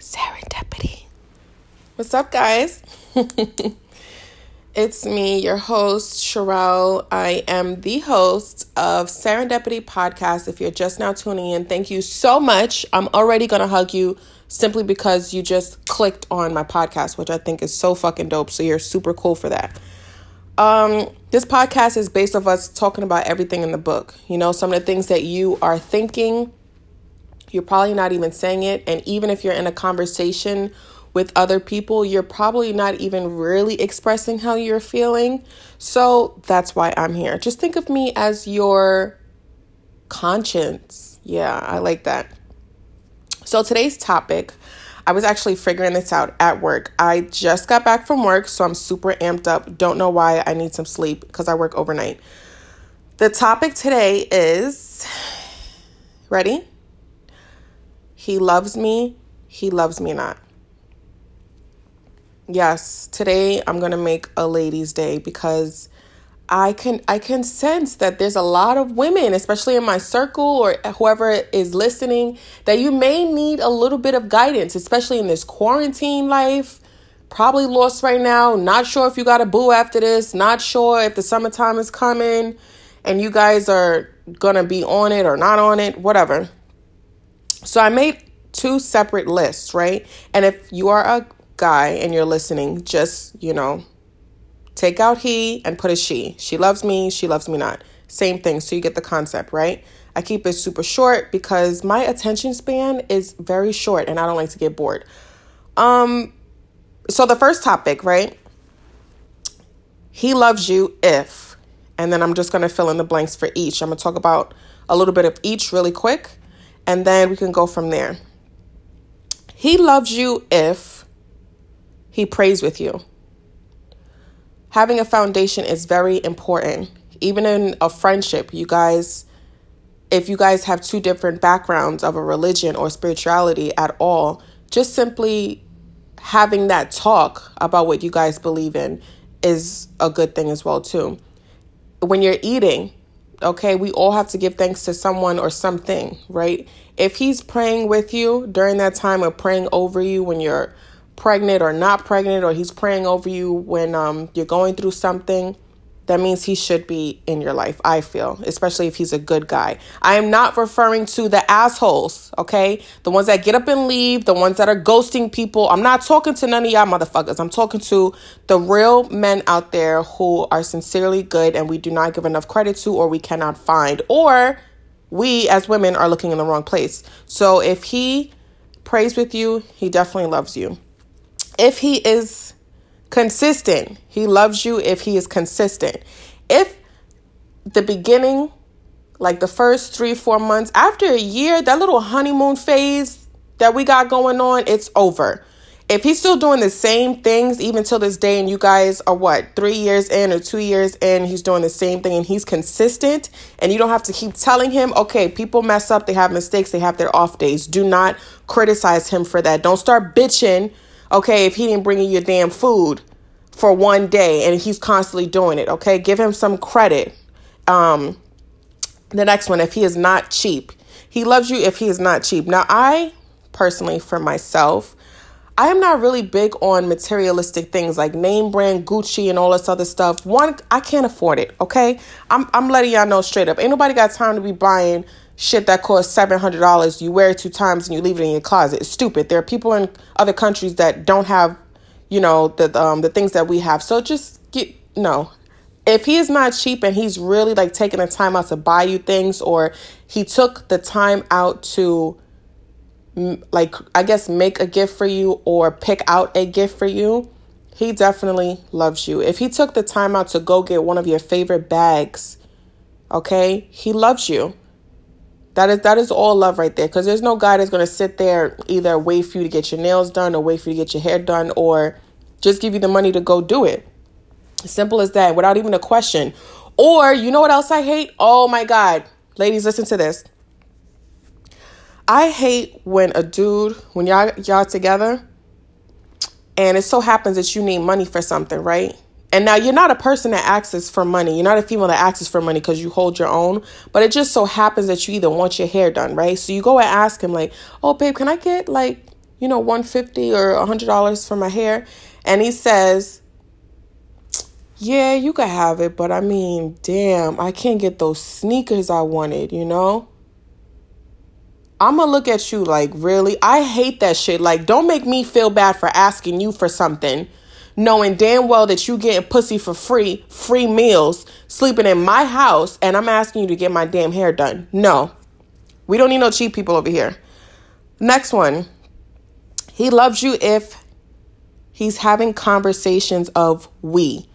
Serendipity. What's up, guys? it's me, your host, Sherelle. I am the host of Serendipity Podcast. If you're just now tuning in, thank you so much. I'm already going to hug you simply because you just clicked on my podcast, which I think is so fucking dope. So you're super cool for that. Um, this podcast is based off us talking about everything in the book. You know, some of the things that you are thinking, you're probably not even saying it. And even if you're in a conversation with other people, you're probably not even really expressing how you're feeling. So that's why I'm here. Just think of me as your conscience. Yeah, I like that. So today's topic I was actually figuring this out at work. I just got back from work, so I'm super amped up. Don't know why I need some sleep because I work overnight. The topic today is ready? He loves me, he loves me not. Yes, today I'm going to make a ladies' day because I can I can sense that there's a lot of women, especially in my circle or whoever is listening, that you may need a little bit of guidance, especially in this quarantine life. Probably lost right now, not sure if you got a boo after this, not sure if the summertime is coming and you guys are going to be on it or not on it, whatever. So I made two separate lists, right? And if you are a guy and you're listening, just, you know, Take out he and put a she. She loves me, she loves me not. Same thing. So you get the concept, right? I keep it super short because my attention span is very short and I don't like to get bored. Um so the first topic, right? He loves you if and then I'm just going to fill in the blanks for each. I'm going to talk about a little bit of each really quick and then we can go from there. He loves you if he prays with you having a foundation is very important. Even in a friendship, you guys, if you guys have two different backgrounds of a religion or spirituality at all, just simply having that talk about what you guys believe in is a good thing as well too. When you're eating, okay, we all have to give thanks to someone or something, right? If he's praying with you during that time or praying over you when you're pregnant or not pregnant or he's praying over you when um, you're going through something, that means he should be in your life, I feel, especially if he's a good guy. I am not referring to the assholes, okay? The ones that get up and leave, the ones that are ghosting people. I'm not talking to none of y'all motherfuckers. I'm talking to the real men out there who are sincerely good and we do not give enough credit to or we cannot find, or we as women are looking in the wrong place. So if he prays with you, he definitely loves you if he is consistent, he loves you if he is consistent. If the beginning, like the first three, four months, after a year, that little honeymoon phase that we got going on, it's over. If he's still doing the same things even till this day, and you guys are what, three years in or two years in, he's doing the same thing and he's consistent, and you don't have to keep telling him, okay, people mess up, they have mistakes, they have their off days. Do not criticize him for that. Don't start bitching okay, if he didn't bring you your damn food for one day and he's constantly doing it, okay, give him some credit. Um, the next one, if he is not cheap, he loves you if he is not cheap. Now, I personally, for myself, I am not really big on materialistic things like name brand Gucci and all this other stuff. One, I can't afford it, okay? I'm I'm letting y'all know straight up. Ain't nobody got time to be buying shit that costs $700 you wear it two times and you leave it in your closet. It's stupid. There are people in other countries that don't have you know the um the things that we have. So just get no. If he is not cheap and he's really like taking the time out to buy you things or he took the time out to like i guess make a gift for you or pick out a gift for you he definitely loves you. If he took the time out to go get one of your favorite bags okay he loves you that is that is all love right there. Because there's no guy that's gonna sit there either wait for you to get your nails done or wait for you to get your hair done or just give you the money to go do it. Simple as that, without even a question. Or you know what else I hate? Oh my god, ladies, listen to this. I hate when a dude, when y'all y'all together, and it so happens that you need money for something, right? And now you're not a person that asks for money. You're not a female that asks for money because you hold your own. But it just so happens that you either want your hair done, right? So you go and ask him, like, oh, babe, can I get like, you know, 150 or $100 for my hair. And he says, yeah, you could have it, but I mean, damn, I can't get those sneakers I wanted, you know? I'm gonna look at you like, really? I hate that shit. Like, don't make me feel bad for asking you for something, knowing damn well that you getting pussy for free, free meals, sleeping in my house, and I'm asking you to get my damn hair done. No, we don't need no cheap people over here. Next one. He loves you if he's having conversations of we.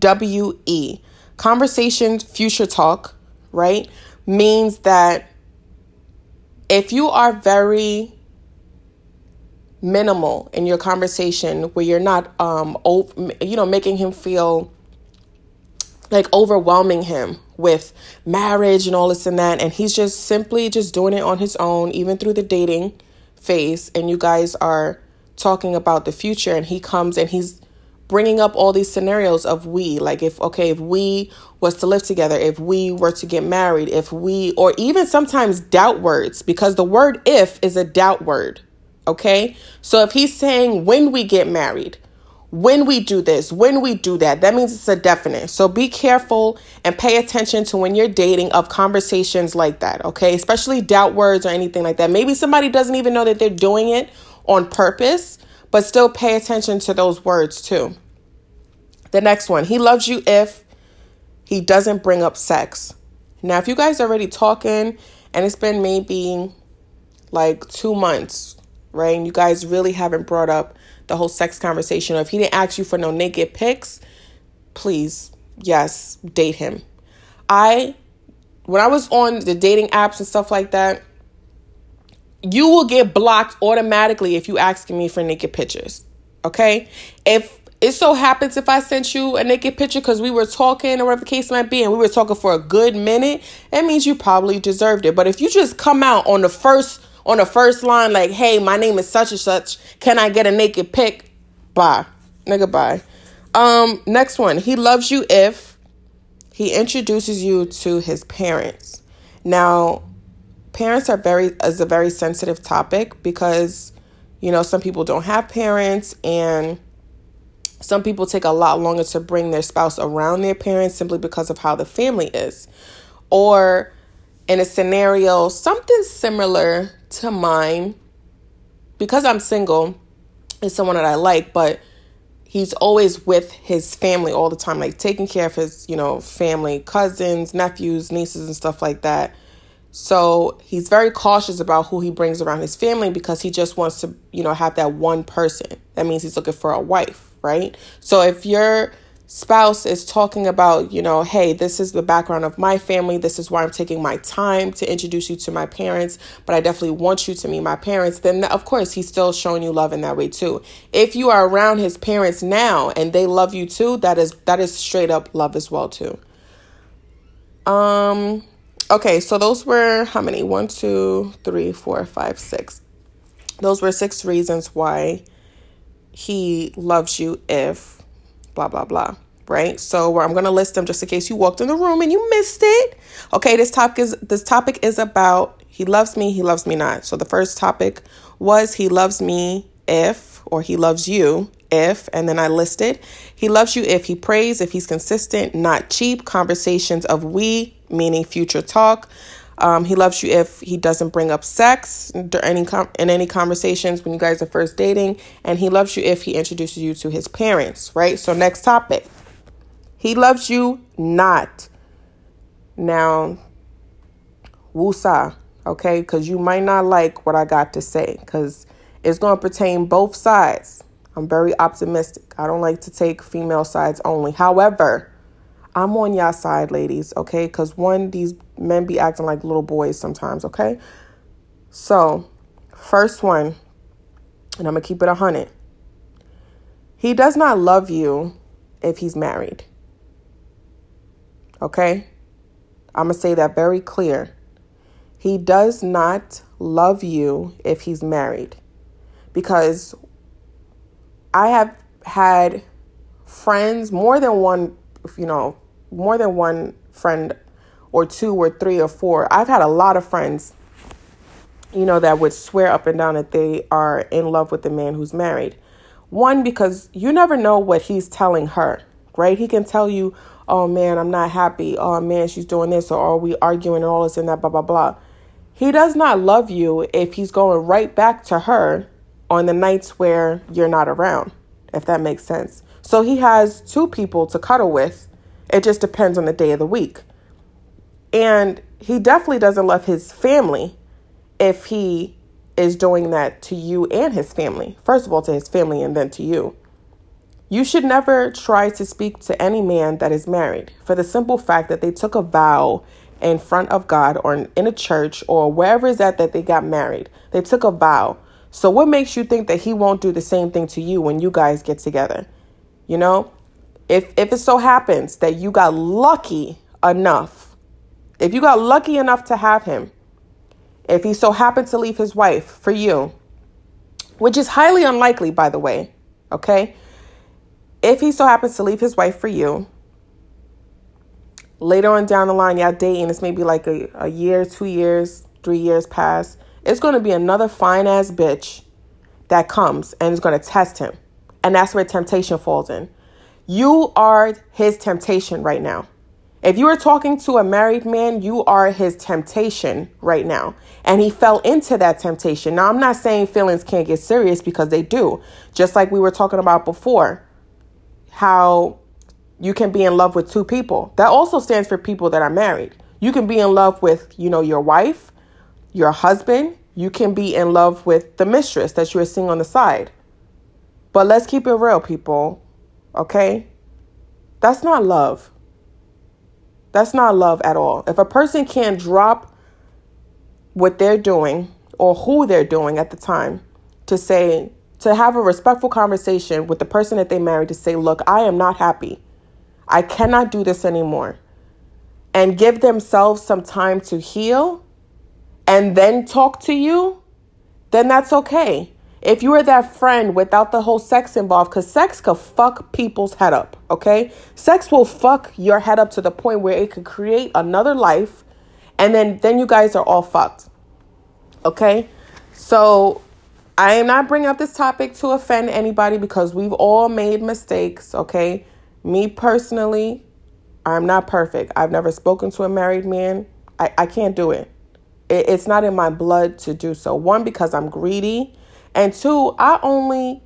W E. Conversations, future talk, right? Means that if you are very minimal in your conversation where you're not um you know making him feel like overwhelming him with marriage and all this and that. And he's just simply just doing it on his own even through the dating phase. And you guys are talking about the future and he comes and he's bringing up all these scenarios of we like if okay if we was to live together if we were to get married if we or even sometimes doubt words because the word if is a doubt word okay so if he's saying when we get married when we do this when we do that that means it's a definite so be careful and pay attention to when you're dating of conversations like that okay especially doubt words or anything like that maybe somebody doesn't even know that they're doing it on purpose but still pay attention to those words too. The next one, he loves you if he doesn't bring up sex. Now, if you guys are already talking and it's been maybe like two months, right? And you guys really haven't brought up the whole sex conversation, or if he didn't ask you for no naked pics, please, yes, date him. I, when I was on the dating apps and stuff like that, you will get blocked automatically if you asking me for naked pictures. Okay? If it so happens if I sent you a naked picture because we were talking or whatever the case might be, and we were talking for a good minute, that means you probably deserved it. But if you just come out on the first on the first line like, "Hey, my name is such and such. Can I get a naked pic?" Bye, nigga. Bye. Um, next one. He loves you if he introduces you to his parents. Now, parents are very is a very sensitive topic because you know some people don't have parents and some people take a lot longer to bring their spouse around their parents simply because of how the family is or in a scenario something similar to mine because I'm single is someone that I like but he's always with his family all the time like taking care of his you know family cousins nephews nieces and stuff like that so he's very cautious about who he brings around his family because he just wants to, you know, have that one person. That means he's looking for a wife, right? So if your spouse is talking about, you know, hey, this is the background of my family, this is why I'm taking my time to introduce you to my parents, but I definitely want you to meet my parents, then of course he's still showing you love in that way too. If you are around his parents now and they love you too, that is that is straight up love as well too. Um Okay, so those were how many? One, two, three, four, five, six. Those were six reasons why he loves you if blah, blah, blah. Right? So where I'm gonna list them just in case you walked in the room and you missed it. Okay, this topic is this topic is about he loves me, he loves me not. So the first topic was he loves me if or he loves you if, and then I listed. He loves you if he prays, if he's consistent, not cheap. Conversations of we, meaning future talk. Um, he loves you if he doesn't bring up sex in any conversations when you guys are first dating, and he loves you if he introduces you to his parents. Right. So next topic. He loves you not. Now, woosah, okay? Because you might not like what I got to say, because it's going to pertain both sides. I'm very optimistic. I don't like to take female sides only. However, I'm on y'all side, ladies, okay? Because one, these men be acting like little boys sometimes, okay? So, first one, and I'm going to keep it a 100. He does not love you if he's married. Okay? I'm going to say that very clear. He does not love you if he's married. Because I have had friends, more than one, you know, more than one friend or two or three or four. I've had a lot of friends you know, that would swear up and down that they are in love with the man who's married. One, because you never know what he's telling her, right? He can tell you, oh man, I'm not happy. Oh man, she's doing this, or are we arguing and all this and that, blah, blah, blah. He does not love you if he's going right back to her on the nights where you're not around, if that makes sense. So he has two people to cuddle with. It just depends on the day of the week. And he definitely doesn't love his family if he is doing that to you and his family. First of all, to his family and then to you. You should never try to speak to any man that is married for the simple fact that they took a vow in front of God or in a church or wherever is that that they got married. They took a vow. So what makes you think that he won't do the same thing to you when you guys get together? You know? If if it so happens that you got lucky enough, if you got lucky enough to have him, if he so happened to leave his wife for you, which is highly unlikely, by the way, okay? If he so happens to leave his wife for you, later on down the line, y'all dating, it's maybe like a, a year, two years, three years past, it's to be another fine ass bitch that comes and is to test him. And that's where temptation falls in. You are his temptation right now. If you are talking to a married man, you are his temptation right now. And he fell into that temptation. Now, I'm not saying feelings can't get serious because they do. Just like we were talking about before, how you can be in love with two people. That also stands for people that are married. You can be in love with, you know, your wife, your husband. You can be in love with the mistress that you are seeing on the side. But let's keep it real, people. Okay? That's not love. That's not love at all. If a person can't drop what they're doing or who they're doing at the time to say, to have a respectful conversation with the person that they married to say, look, I am not happy. I cannot do this anymore. And give themselves some time to heal and then talk to you, then that's okay. If you are that friend without the whole sex involved, because sex could fuck people's head up, okay? Sex will fuck your head up to the point where it could create another life, and then then you guys are all fucked, okay? So I am not bringing up this topic to offend anybody because we've all made mistakes, okay? Me personally, I'm not perfect. I've never spoken to a married man. I, I can't do it. it. It's not in my blood to do so. One, because I'm greedy and two, I only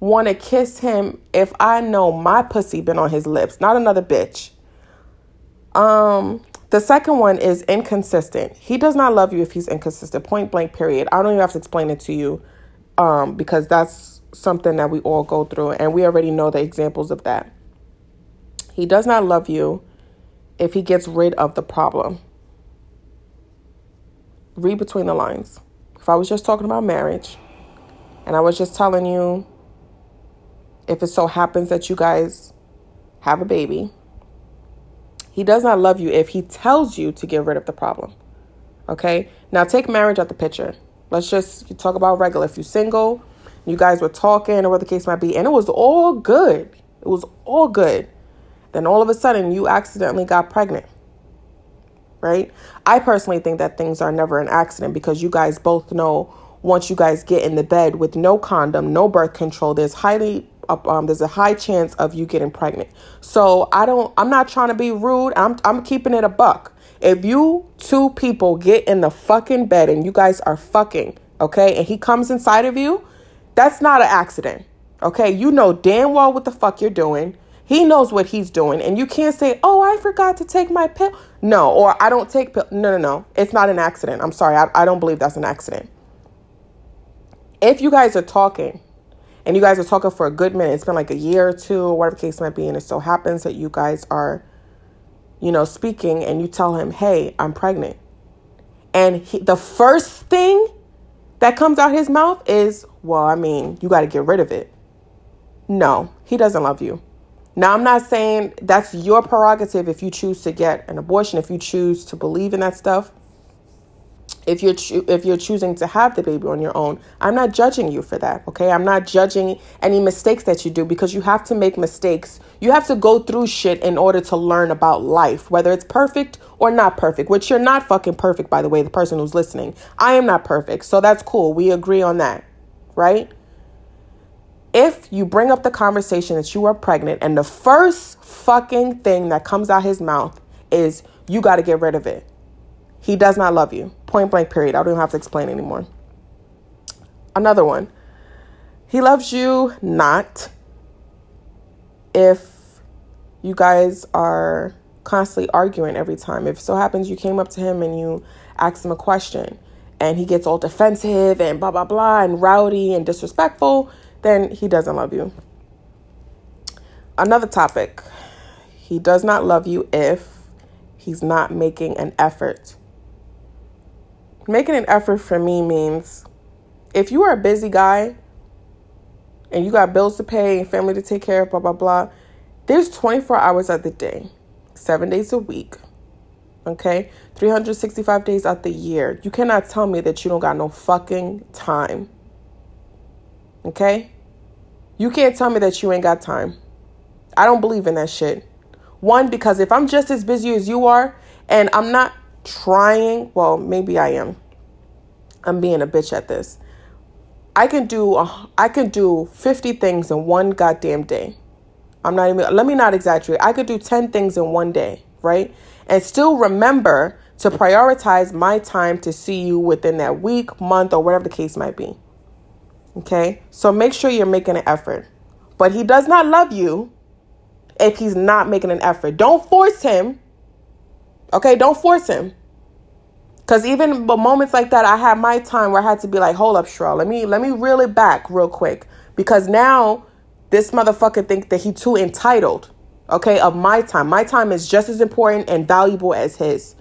want to kiss him if I know my pussy been on his lips, not another bitch. Um, the second one is inconsistent. He does not love you if he's inconsistent. Point blank, period. I don't even have to explain it to you um, because that's something that we all go through, and we already know the examples of that. He does not love you if he gets rid of the problem. Read between the lines. If I was just talking about marriage, and I was just telling you if it so happens that you guys have a baby, he does not love you if he tells you to get rid of the problem. Okay? Now take marriage out the picture. Let's just talk about regular. If you're single, you guys were talking or whatever the case might be, and it was all good. It was all good. Then all of a sudden you accidentally got pregnant. Right? I personally think that things are never an accident because you guys both know once you guys get in the bed with no condom, no birth control, there's highly um, there's a high chance of you getting pregnant. So I don't I'm not trying to be rude. I'm I'm keeping it a buck. If you two people get in the fucking bed and you guys are fucking, okay, and he comes inside of you, that's not an accident. Okay? You know damn well what the fuck you're doing. He knows what he's doing, and you can't say, "Oh, I forgot to take my pill." No, or I don't take pill. No, no, no. It's not an accident. I'm sorry. I, I don't believe that's an accident if you guys are talking and you guys are talking for a good minute, it's been like a year or two or whatever case might be, and it so happens that you guys are, you know, speaking and you tell him, hey, I'm pregnant. And he, the first thing that comes out his mouth is, well, I mean, you got to get rid of it. No, he doesn't love you. Now, I'm not saying that's your prerogative if you choose to get an abortion, if you choose to believe in that stuff. If you're cho- if you're choosing to have the baby on your own i'm not judging you for that okay? I'm not judging any mistakes that you do because you have to make mistakes. You have to go through shit in order to learn about life whether it's perfect or not perfect which you're not fucking perfect by the way the person who's listening. I am not perfect so that's cool. We agree on that right? If you bring up the conversation that you are pregnant and the first fucking thing that comes out his mouth is you got to get rid of it he does not love you. Point blank, period. I don't even have to explain anymore. Another one. He loves you not if you guys are constantly arguing every time. If so happens you came up to him and you asked him a question and he gets all defensive and blah, blah, blah, and rowdy and disrespectful, then he doesn't love you. Another topic. He does not love you if he's not making an effort making an effort for me means if you are a busy guy and you got bills to pay and family to take care of, blah, blah, blah, there's 24 hours of the day, seven days a week, okay? 365 days out the year. You cannot tell me that you don't got no fucking time, okay? You can't tell me that you ain't got time. I don't believe in that shit. One, because if I'm just as busy as you are and I'm not trying, well, maybe I am. I'm being a bitch at this. I can do uh, I can do 50 things in one goddamn day. I'm not even let me not exaggerate. I could do 10 things in one day, right? And still remember to prioritize my time to see you within that week, month, or whatever the case might be. Okay? So make sure you're making an effort. But he does not love you if he's not making an effort. Don't force him Okay, don't force him. Cause even but moments like that, I had my time where I had to be like, hold up, Shrell, let me let me reel it back real quick. Because now this motherfucker think that he too entitled, okay, of my time. My time is just as important and valuable as his.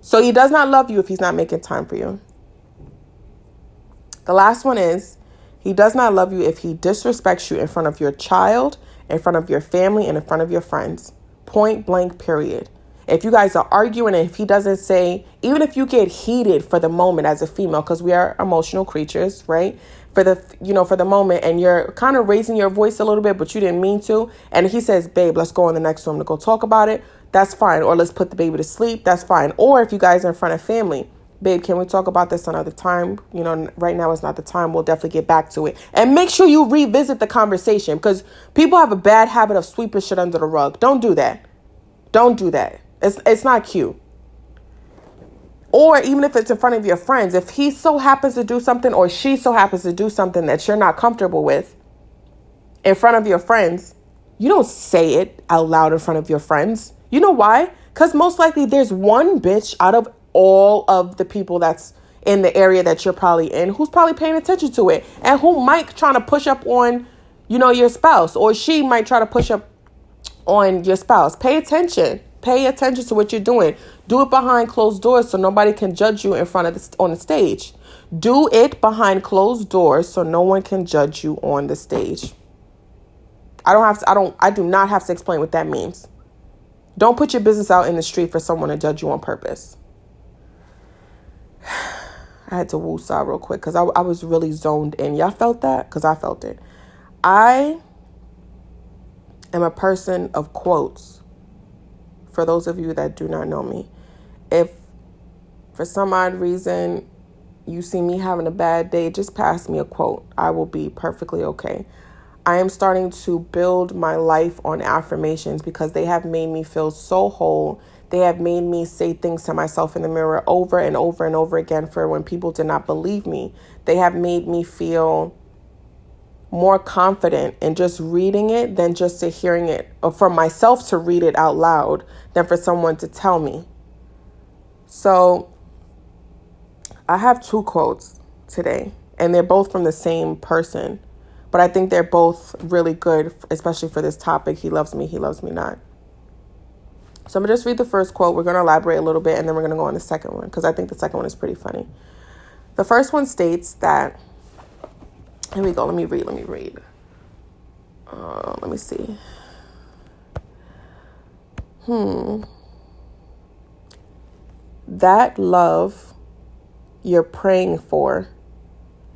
So he does not love you if he's not making time for you. The last one is he does not love you if he disrespects you in front of your child, in front of your family, and in front of your friends. Point blank, period. If you guys are arguing, if he doesn't say, even if you get heated for the moment as a female, because we are emotional creatures, right? For the you know for the moment, and you're kind of raising your voice a little bit, but you didn't mean to, and he says, "Babe, let's go in the next room to go talk about it." That's fine. Or let's put the baby to sleep. That's fine. Or if you guys are in front of family, babe, can we talk about this another time? You know, right now is not the time. We'll definitely get back to it. And make sure you revisit the conversation because people have a bad habit of sweeping shit under the rug. Don't do that. Don't do that. It's it's not cute. Or even if it's in front of your friends, if he so happens to do something or she so happens to do something that you're not comfortable with in front of your friends, you don't say it out loud in front of your friends. You know why? Because most likely there's one bitch out of all of the people that's in the area that you're probably in who's probably paying attention to it and who might trying to push up on, you know, your spouse or she might try to push up on your spouse. Pay attention. Pay attention to what you're doing. Do it behind closed doors so nobody can judge you in front of the on the stage. Do it behind closed doors so no one can judge you on the stage. I don't have to, I don't I do not have to explain what that means. Don't put your business out in the street for someone to judge you on purpose. I had to woosah real quick because I, I was really zoned in. Y'all felt that? Because I felt it. I am a person of quotes for those of you that do not know me. If for some odd reason you see me having a bad day, just pass me a quote. I will be perfectly okay. I am starting to build my life on affirmations because they have made me feel so whole. They have made me say things to myself in the mirror over and over and over again for when people did not believe me. They have made me feel more confident in just reading it than just to hearing it or for myself to read it out loud than for someone to tell me. So I have two quotes today and they're both from the same person, but I think they're both really good especially for this topic he loves me, he loves me not. So I'm to just read the first quote. We're to elaborate a little bit and then we're to go on the second one because I think the second one is pretty funny. The first one states that here we go. Let me read. Let me read. Uh, let me see. Hmm. That love you're praying for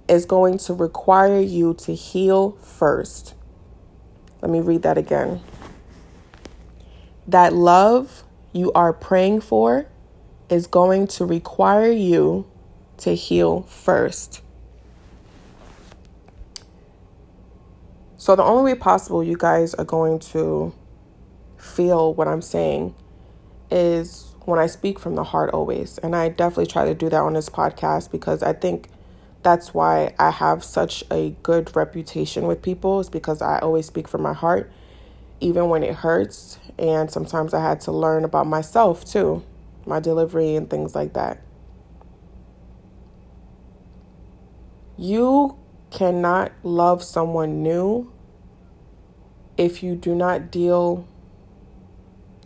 is going to require you to heal first. Let me read that again. That love you are praying for is going to require you to heal first. So, the only way possible you guys are going to feel what I'm saying is when I speak from the heart always. And I definitely try to do that on this podcast because I think that's why I have such a good reputation with people, is because I always speak from my heart, even when it hurts. And sometimes I had to learn about myself too, my delivery and things like that. You cannot love someone new if you do not deal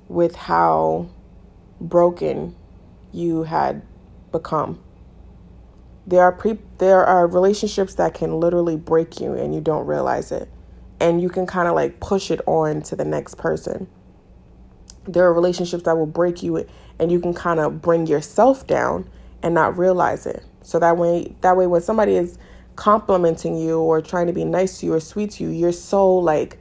with how broken you had become. There are pre- there are relationships that can literally break you and you don't realize it. And you can kind of like push it on to the next person. There are relationships that will break you and you can kind of bring yourself down and not realize it. So that way that way when somebody is complimenting you or trying to be nice to you or sweet to you, you're so like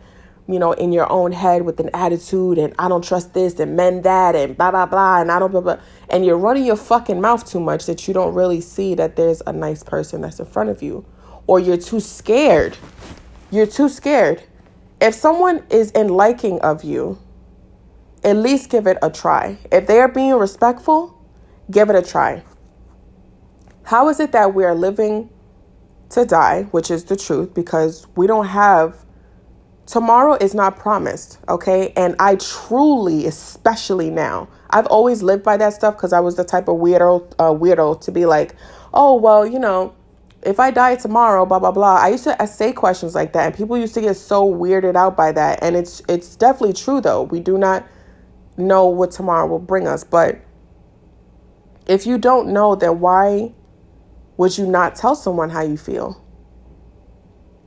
you know, in your own head with an attitude and I don't trust this and men that and blah blah blah and I don't blah blah and you're running your fucking mouth too much that you don't really see that there's a nice person that's in front of you. Or you're too scared. You're too scared. If someone is in liking of you, at least give it a try. If they are being respectful, give it a try. How is it that we are living to die, which is the truth, because we don't have tomorrow is not promised, okay? And I truly, especially now, I've always lived by that stuff because I was the type of weirdo, uh, weirdo to be like, oh well, you know, if I die tomorrow, blah blah blah. I used to say questions like that, and people used to get so weirded out by that. And it's it's definitely true though. We do not know what tomorrow will bring us, but if you don't know, then why would you not tell someone how you feel?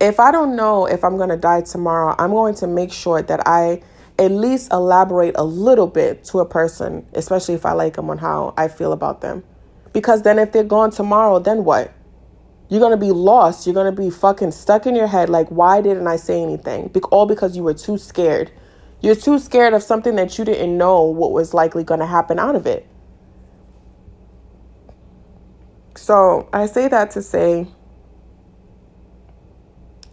if I don't know if I'm going to die tomorrow, I'm going to make sure that I at least elaborate a little bit to a person, especially if I like them on how I feel about them. Because then if they're gone tomorrow, then what? You're going to be lost. You're going to be fucking stuck in your head like, why didn't I say anything? Be- all because you were too scared. You're too scared of something that you didn't know what was likely going to happen out of it. So I say that to say,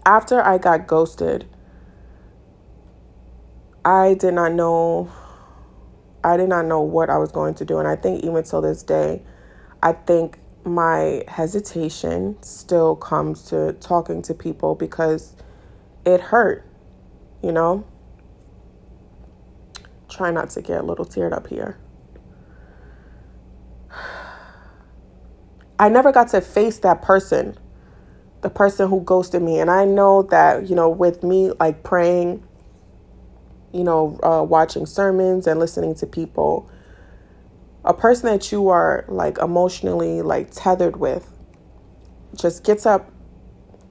after I got ghosted, I did not know I did not know what I was going to do and I think even till this day I think my hesitation still comes to talking to people because it hurt, you know? Try not to get a little teared up here. I never got to face that person the person who ghosted me. And I know that, you know, with me like praying, you know, uh, watching sermons and listening to people, a person that you are like emotionally like tethered with just gets up,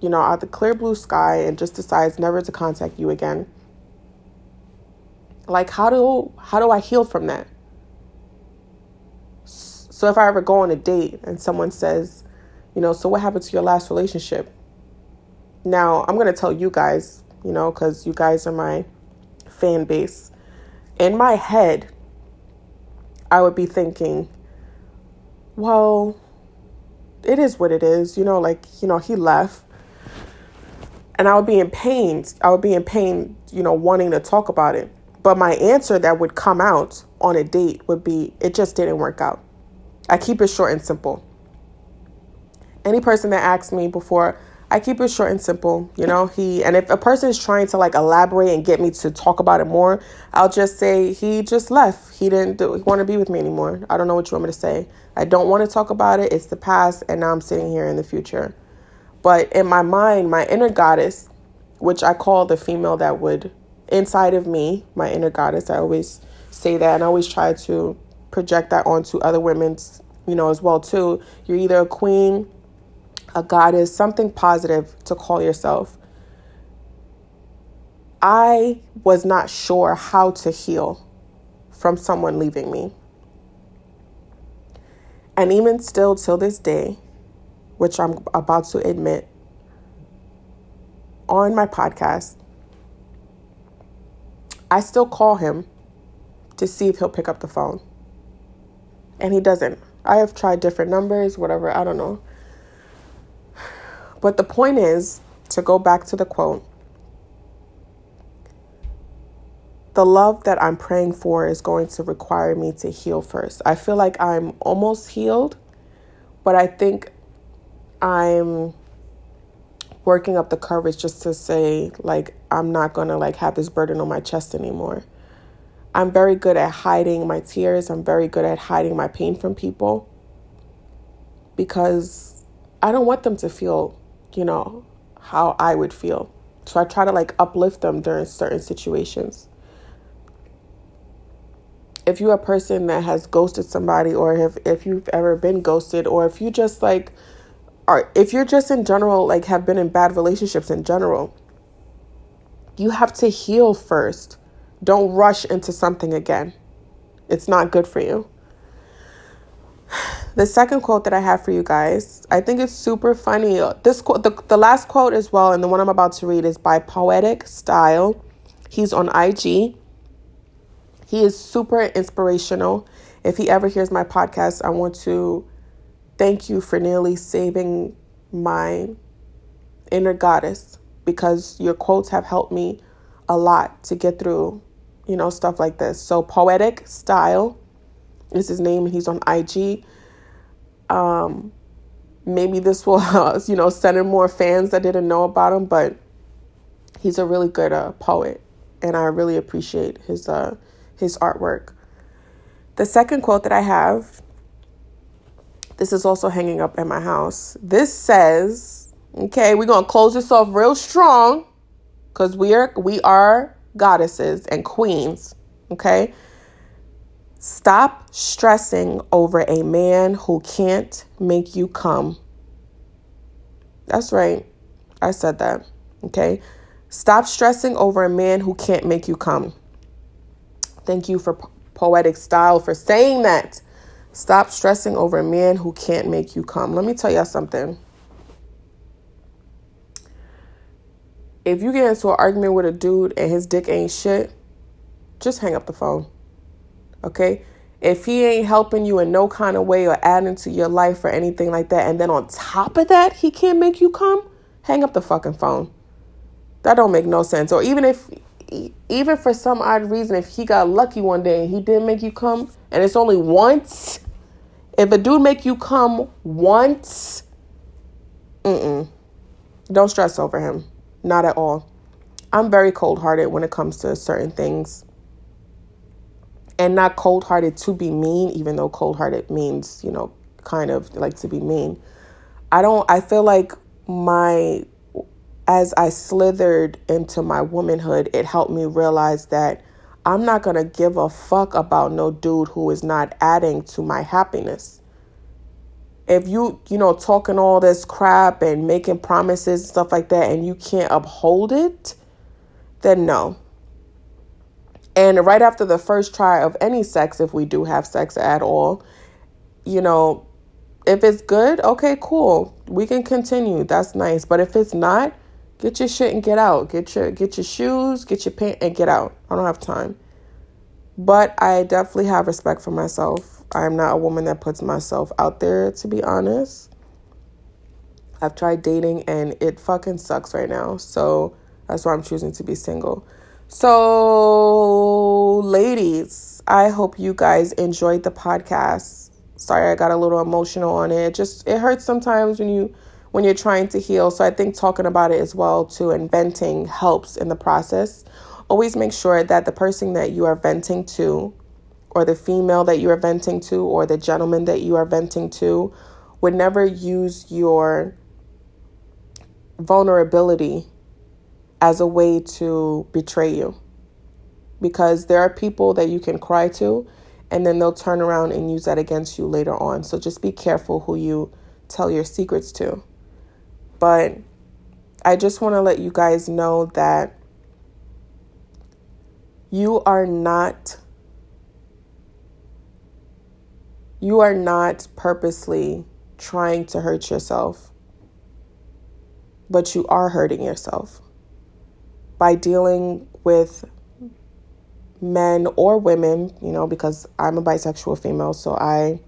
you know, out the clear blue sky and just decides never to contact you again. Like how do how do I heal from that? So if I ever go on a date and someone says, you know, so what happened to your last relationship? Now, I'm going to tell you guys, you know, because you guys are my fan base. In my head, I would be thinking, well, it is what it is, you know, like, you know, he left. And I would be in pain. I would be in pain, you know, wanting to talk about it. But my answer that would come out on a date would be, it just didn't work out. I keep it short and simple any person that asks me before I keep it short and simple, you know. He and if a person is trying to like elaborate and get me to talk about it more, I'll just say he just left. He didn't do, want to be with me anymore. I don't know what you want me to say. I don't want to talk about it. It's the past, and now I'm sitting here in the future. But in my mind, my inner goddess, which I call the female that would inside of me, my inner goddess. I always say that, and I always try to project that onto other women's, you know, as well too. You're either a queen a goddess, something positive to call yourself. I was not sure how to heal from someone leaving me. And even still, till this day, which I'm about to admit on my podcast, I still call him to see if he'll pick up the phone. And he doesn't. I have tried different numbers, whatever, I don't know. But the point is to go back to the quote the love that I'm praying for is going to require me to heal first. I feel like I'm almost healed, but I think I'm working up the courage just to say like I'm not going to like have this burden on my chest anymore. I'm very good at hiding my tears. I'm very good at hiding my pain from people because I don't want them to feel, you know, how I would feel. So I try to like uplift them during certain situations if you're a person that has ghosted somebody or if, if you've ever been ghosted or if you just like are if you're just in general like have been in bad relationships in general you have to heal first don't rush into something again. It's not good for you. The second quote that i have for you guys i think it's super funny. This quote the, the last quote as well and the one i'm about to read is by poetic style. He's on ig he is super inspirational. If he ever hears my podcast, I want to thank you for nearly saving my inner goddess because your quotes have helped me a lot to get through, you know, stuff like this. So, Poetic Style is his name, and he's on IG. Um, maybe this will, uh, you know, send in more fans that didn't know about him, but he's a really good uh, poet, and I really appreciate his uh, his artwork. The second quote that I have, this is also hanging up at my house. This says, okay, we're to close this off real strong cuz we are we are goddesses and queens, okay? Stop stressing over a man who can't make you come. That's right. I said that. Okay? Stop stressing over a man who can't make you come. Thank you for poetic style for saying that. Stop stressing over a man who can't make you come. Let me tell y'all something. If you get into an argument with a dude and his dick ain't shit, just hang up the phone. Okay? If he ain't helping you in no kind of way or adding to your life or anything like that, and then on top of that, he can't make you come, hang up the fucking phone. That don't make no sense. Or even if even for some odd reason, if he got lucky one day and he didn't make you come, and it's only once, if a dude make you come once, mm-mm, don't stress over him. Not at all. I'm very cold hearted when it comes to certain things. And not cold hearted to be mean, even though cold hearted means, you know, kind of like to be mean. I don't, I feel like my as I slithered into my womanhood, it helped me realize that I'm not going to give a fuck about no dude who is not adding to my happiness. If you, you know, talking all this crap and making promises and stuff like that and you can't uphold it, then no. And right after the first try of any sex, if we do have sex at all, you know, if it's good, okay, cool. We can continue. That's nice. But if it's not, Get your shit and get out. Get your get your shoes, get your pants and get out. I don't have time. But I definitely have respect for myself. I am not a woman that puts myself out there to be honest. I've tried dating and it fucking sucks right now. So that's why I'm choosing to be single. So, ladies, I hope you guys enjoyed the podcast. Sorry I got a little emotional on it. it just it hurts sometimes when you when you're trying to heal. So I think talking about it as well too and venting helps in the process. Always make sure that the person that you are venting to or the female that you are venting to or the gentleman that you are venting to would never use your vulnerability as a way to betray you. Because there are people that you can cry to and then they'll turn around and use that against you later on. So just be careful who you tell your secrets to. But I just want to let you guys know that you are not you are not purposely trying to hurt yourself, but you are hurting yourself by dealing with men or women, you know, because I'm a bisexual female, so I,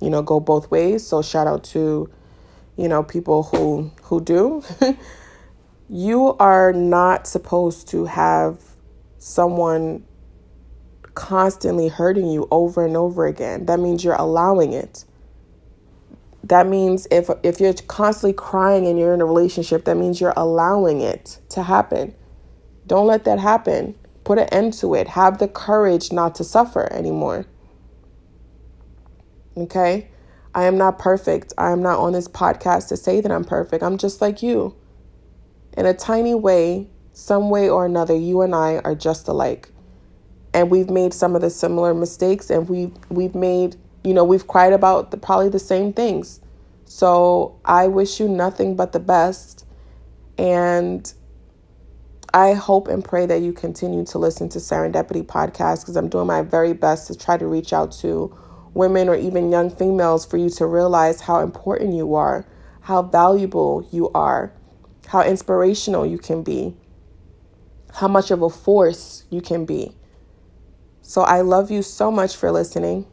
you know, go both ways. So shout out to, you know, people who who do. you are not supposed to have someone constantly hurting you over and over again. That means you're allowing it. That means if if you're constantly crying and you're in a relationship, that means you're allowing it to happen. Don't let that happen. Put an end to it. Have the courage not to suffer anymore. Okay? I am not perfect. I am not on this podcast to say that I'm perfect. I'm just like you. In a tiny way, some way or another, you and I are just alike and we've made some of the similar mistakes and we've we've made you know we've cried about the, probably the same things. So i wish you nothing but the best and i hope and pray that you continue to listen to serendipity podcast because i'm doing my very best to try to reach out to women or even young females for you to realize how important you are how valuable you are how inspirational you can be how much of a force you can be so I love you so much for listening.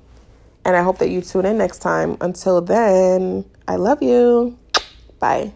And I hope that you tune in next time. Until then, I love you. Bye.